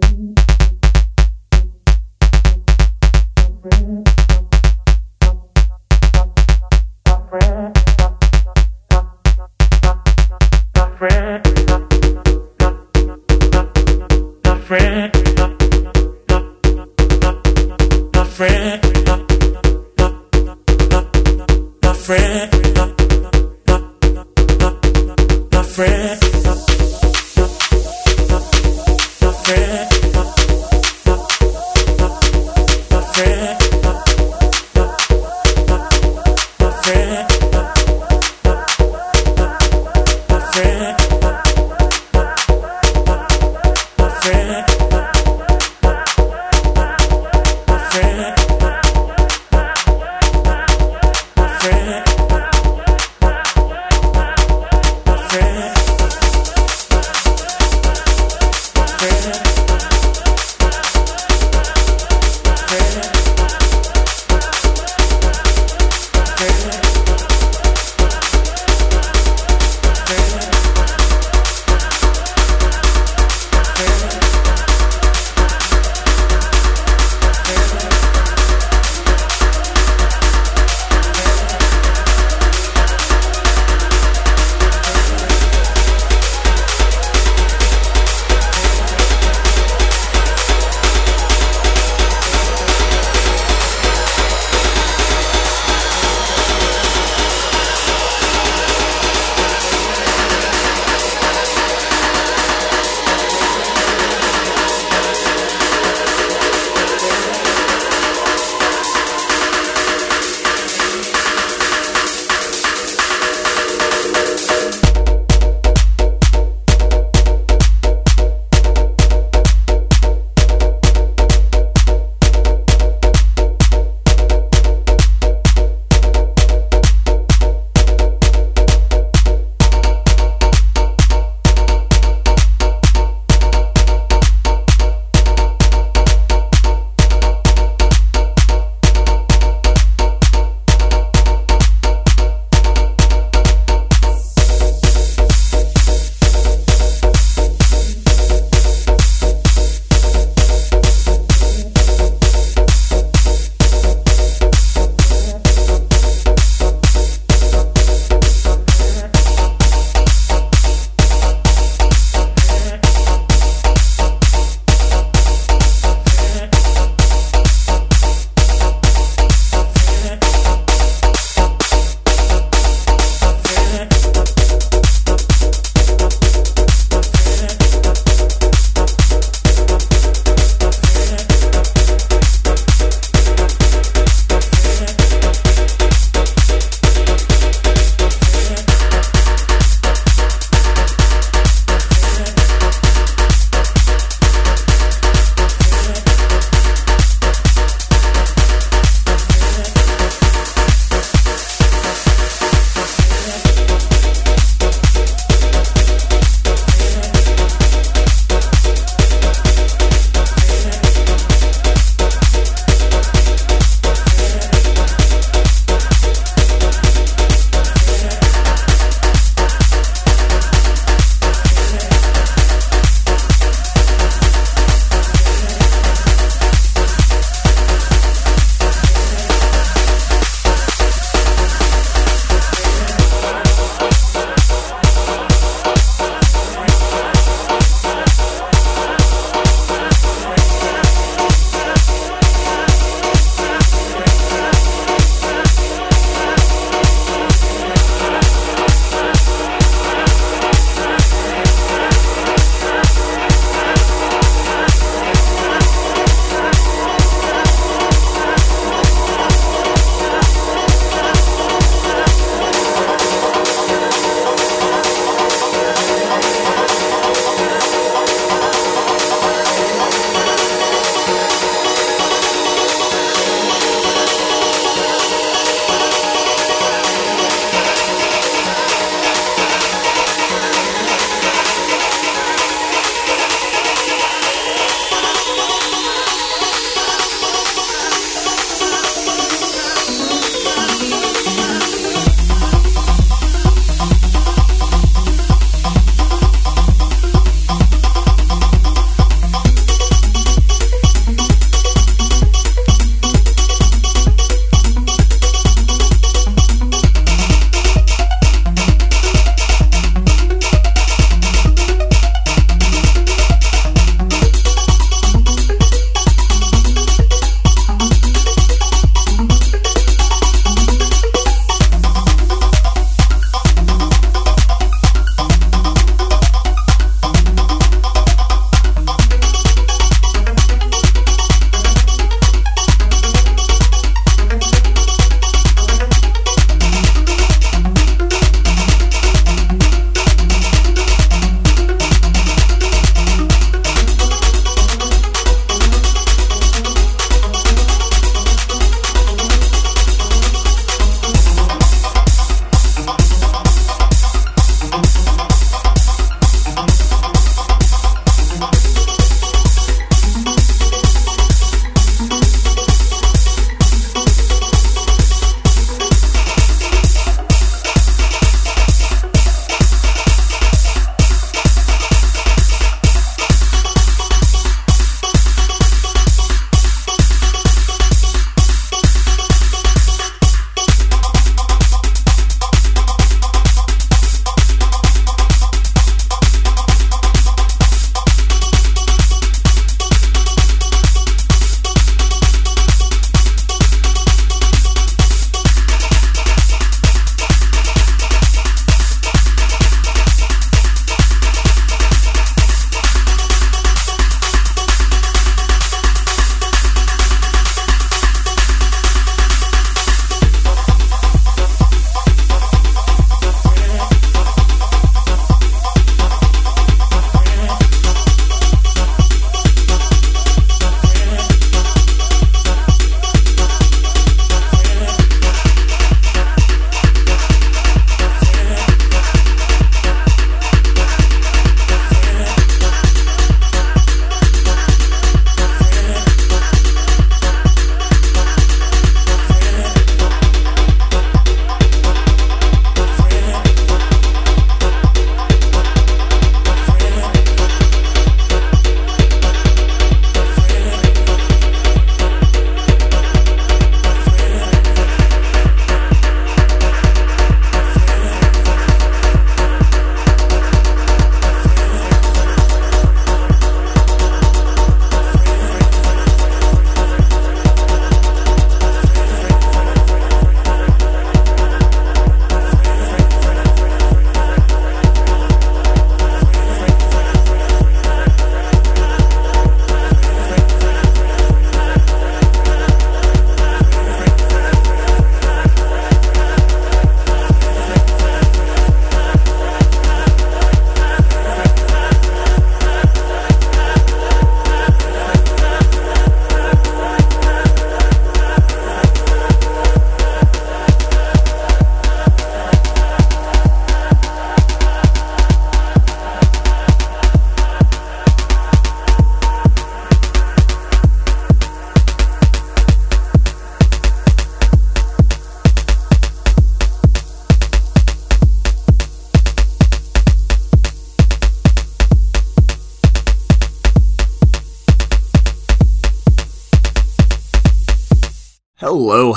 friend,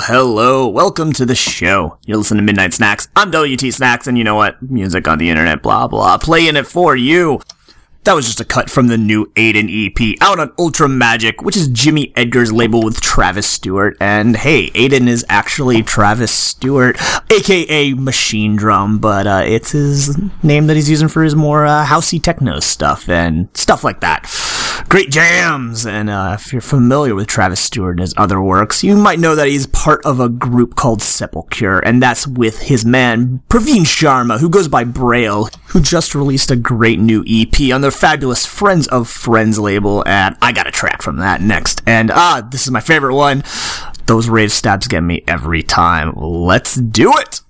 Hello. Welcome to the show. You're listening to Midnight Snacks. I'm WT Snacks, and you know what? Music on the internet, blah, blah. Playing it for you. That was just a cut from the new Aiden EP out on Ultramajic, which is Jimmy Edgar's label with Travis Stewart. And hey, Aiden is actually Travis Stewart, aka Machinedrum, but uh, it's his name that he's using for his more uh, housey techno stuff and stuff like that. Great jams! And uh, if you're familiar with Travis Stewart and his other works, you might know that he's part of a group called Sepalcure, and that's with his man Praveen Sharma, who goes by Braille, who just released a great new EP on their fabulous Friends of Friends label, and I got a track from that next. And ah, this is my favorite one. Those rave stabs get me every time. Let's do it!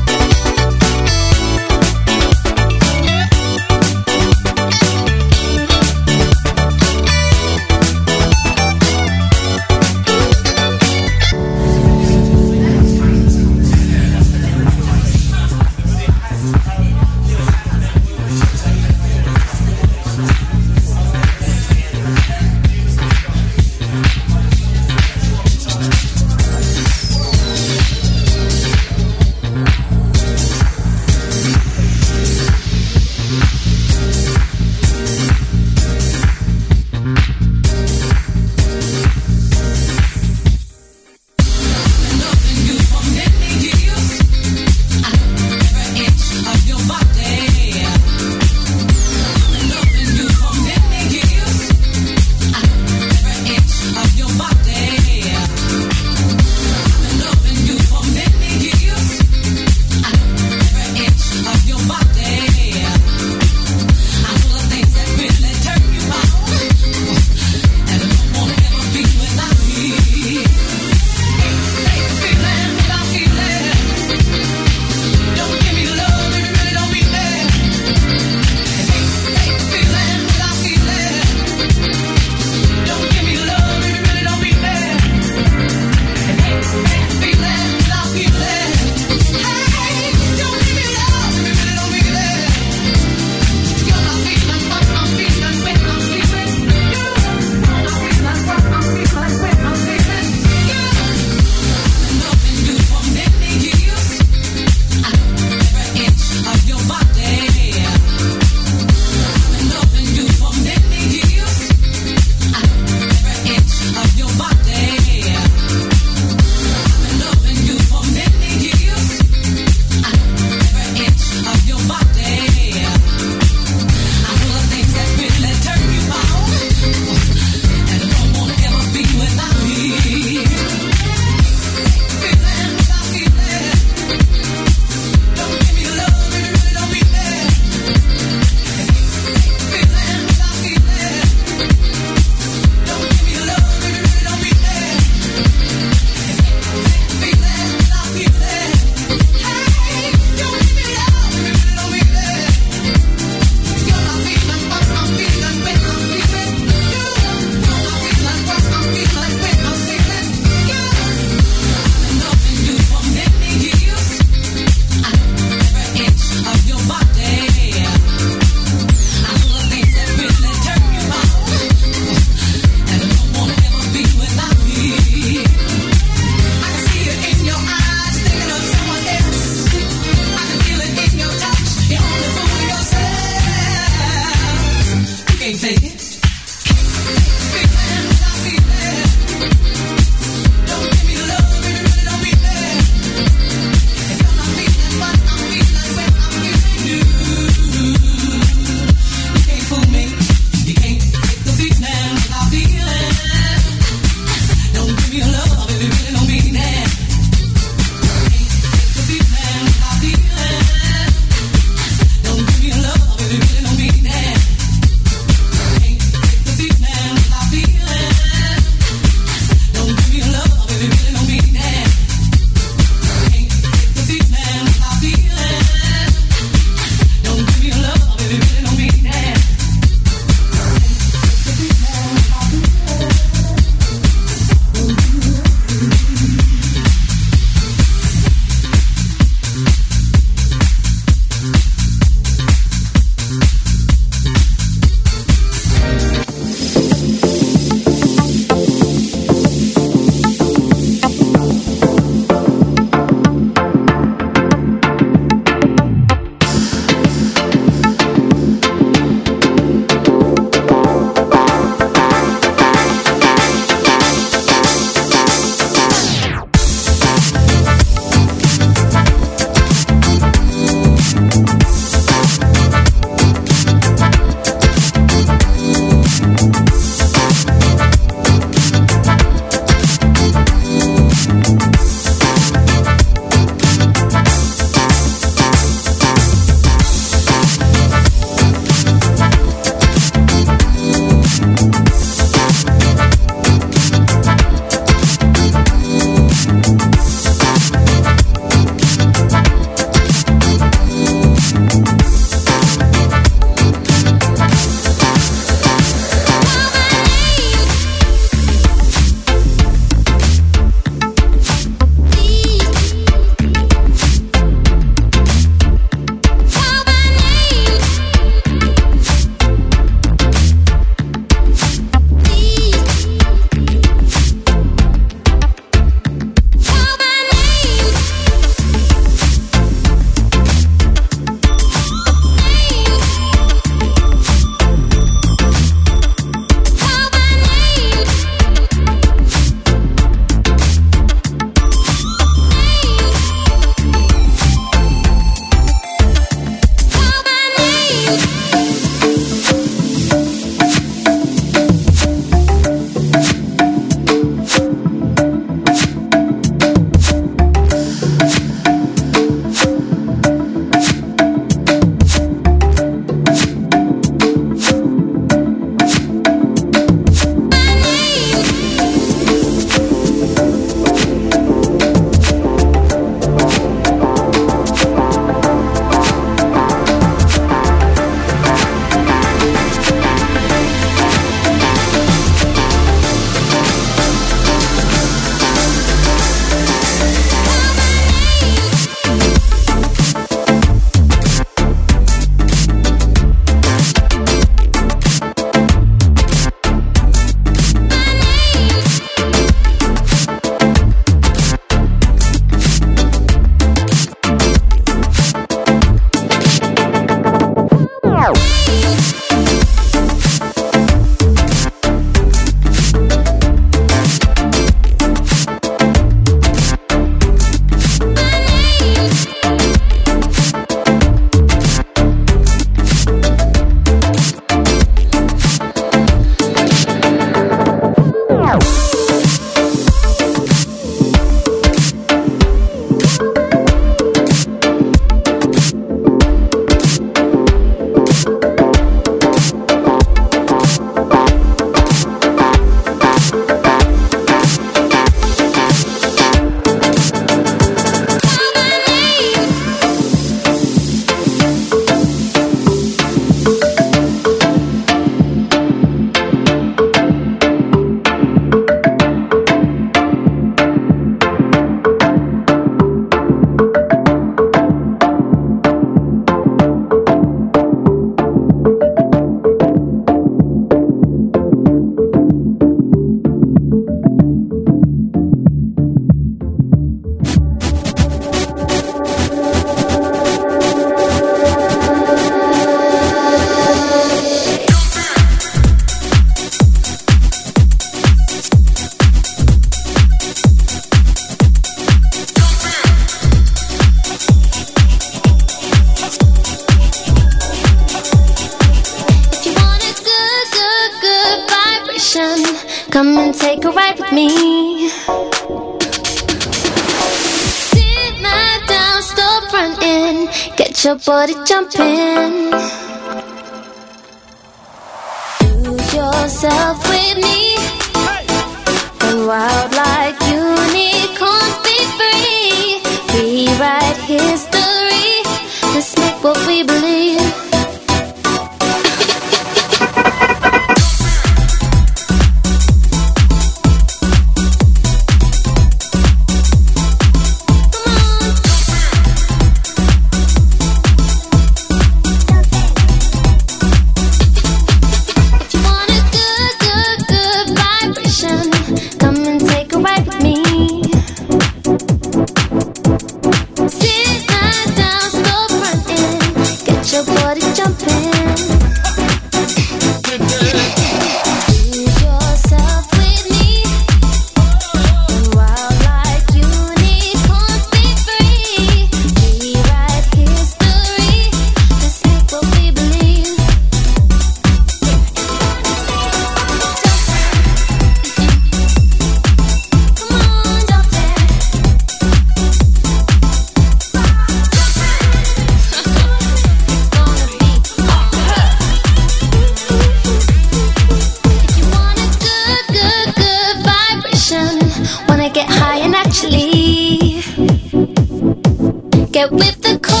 Get with the cosmic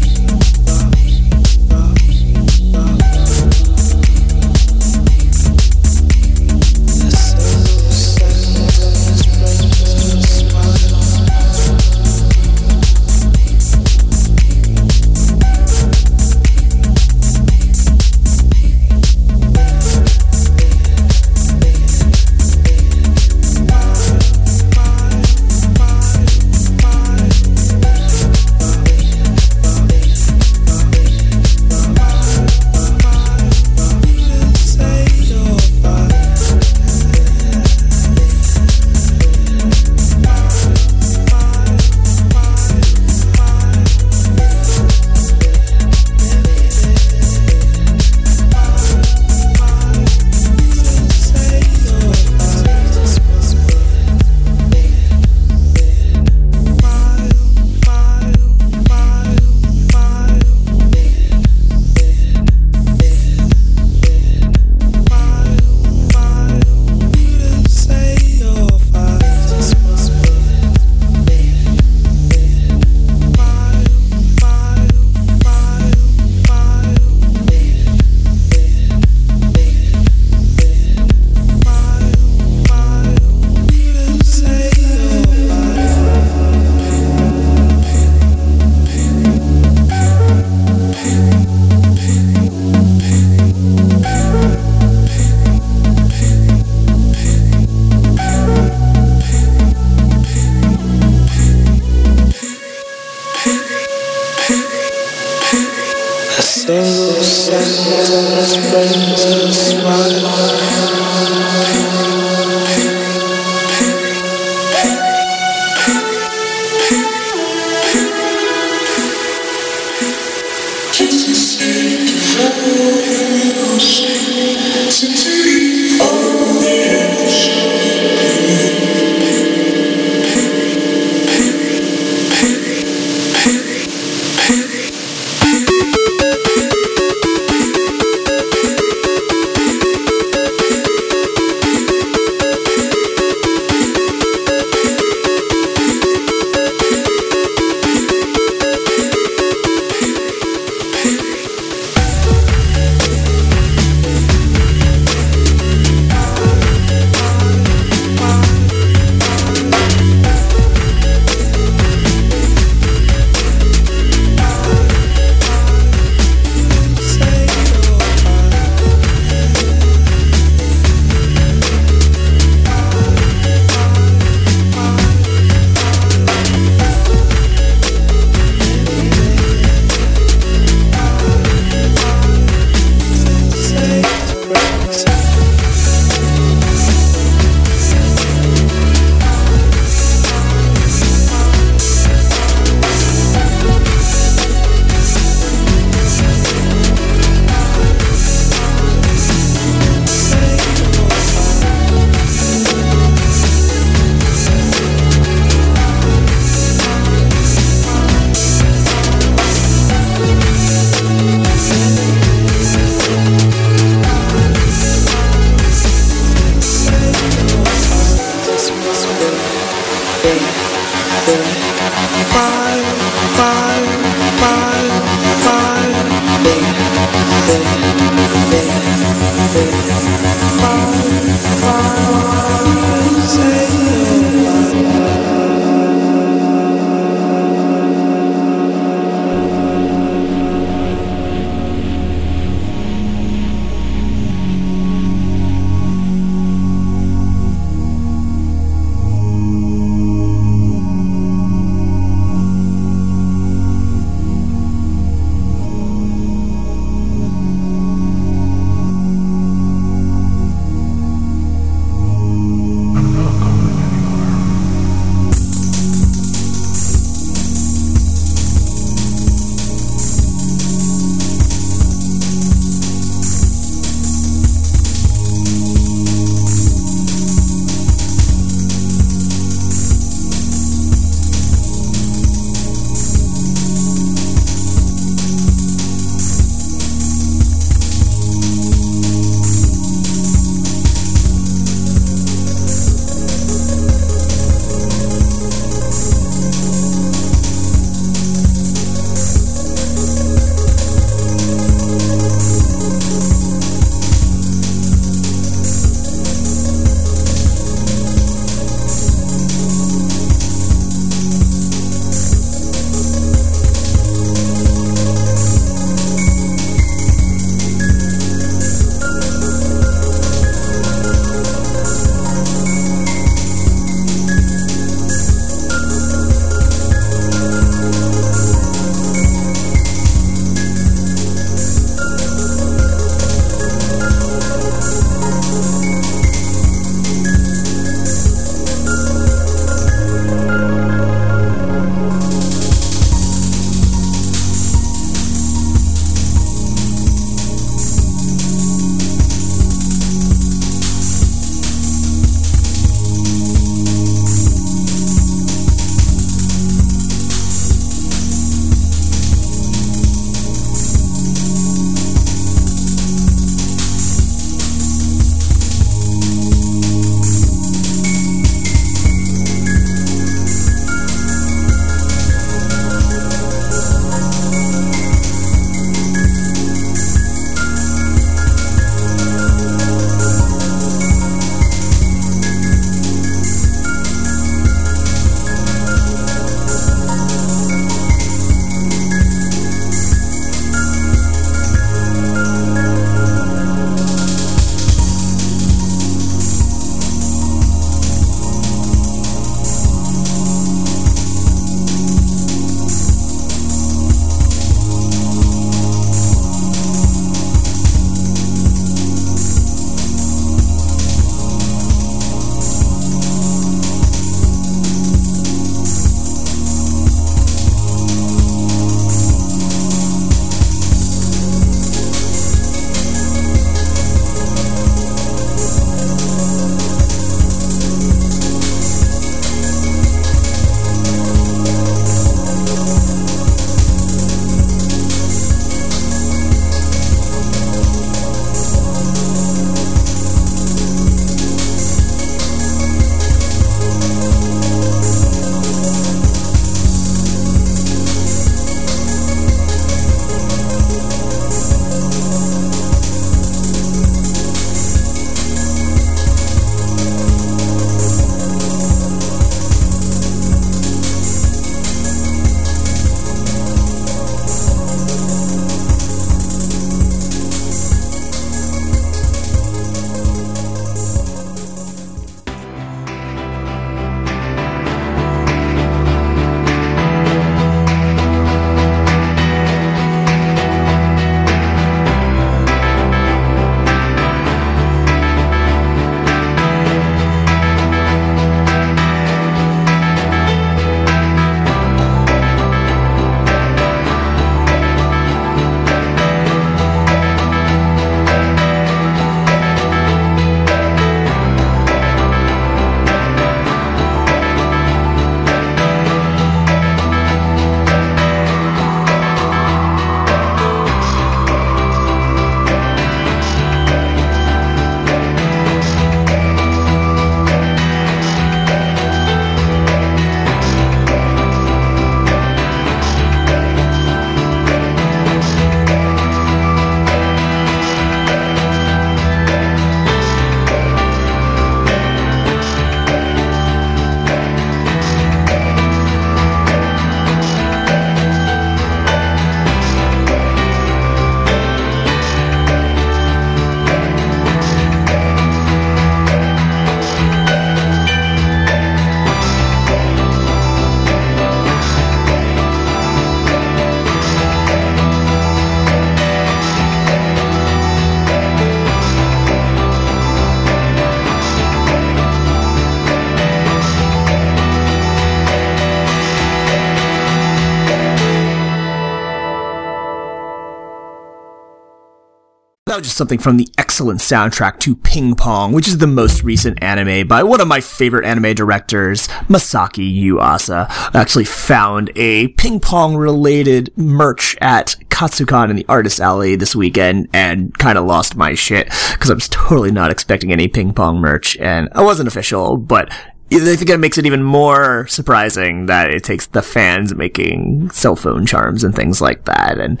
That was just something from the excellent soundtrack to Ping Pong, which is the most recent anime by one of my favorite anime directors, Masaaki Yuasa. I actually found a ping pong related merch at Katsucon in the Artist Alley this weekend and kind of lost my shit because I was totally not expecting any ping pong merch and I wasn't official, but I think it makes it even more surprising that it takes the fans making cell phone charms and things like that. And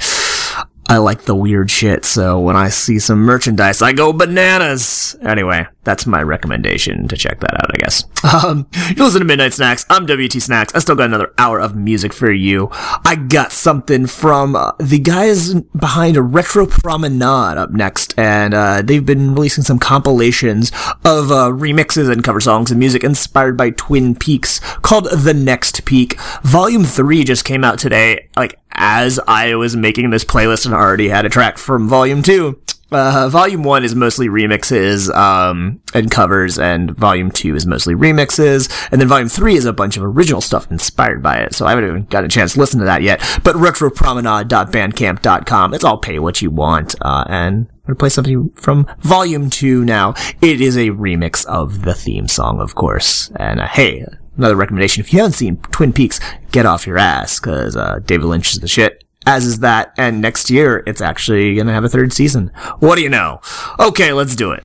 I like the weird shit, so when I see some merchandise, I go bananas. Anyway, that's my recommendation to check that out, I guess. Um, you listen to Midnight Snacks. I'm WT Snacks. I still got another hour of music for you. I got something from uh, the guys behind a Retro Promenade up next, and uh, they've been releasing some compilations of uh, remixes and cover songs and music inspired by Twin Peaks called The Next Peak. Volume 3 just came out today, like as I was making this playlist and already had a track from Volume 2. Uh, volume one is mostly remixes, um, and covers, and volume two is mostly remixes, and then volume three is a bunch of original stuff inspired by it, so I haven't even gotten a chance to listen to that yet. But retropromenade.bandcamp.com, it's all pay what you want, uh, and I'm gonna play something from volume two now. It is a remix of the theme song, of course, and uh, hey, another recommendation, if you haven't seen Twin Peaks, get off your ass, cause, uh, David Lynch is the shit as is that. And next year, it's actually going to have a third season. What do you know? Okay, let's do it.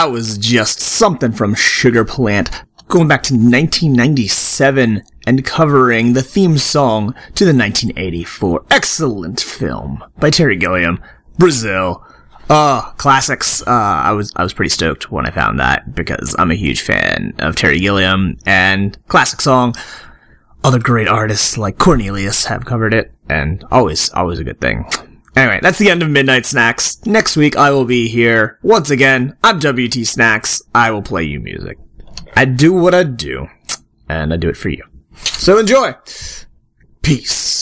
That was just something from Sugar Plant, going back to 1997 and covering the theme song to the 1984 excellent film by Terry Gilliam, Brazil. Oh, classics. Uh, I was, I was pretty stoked when I found that because I'm a huge fan of Terry Gilliam and classic song. Other great artists like Cornelius have covered it and always, always a good thing. Anyway, that's the end of Midnight Snacks. Next week I will be here once again. I'm WT Snacks. I will play you music. I do what I do and I do it for you. So enjoy. Peace.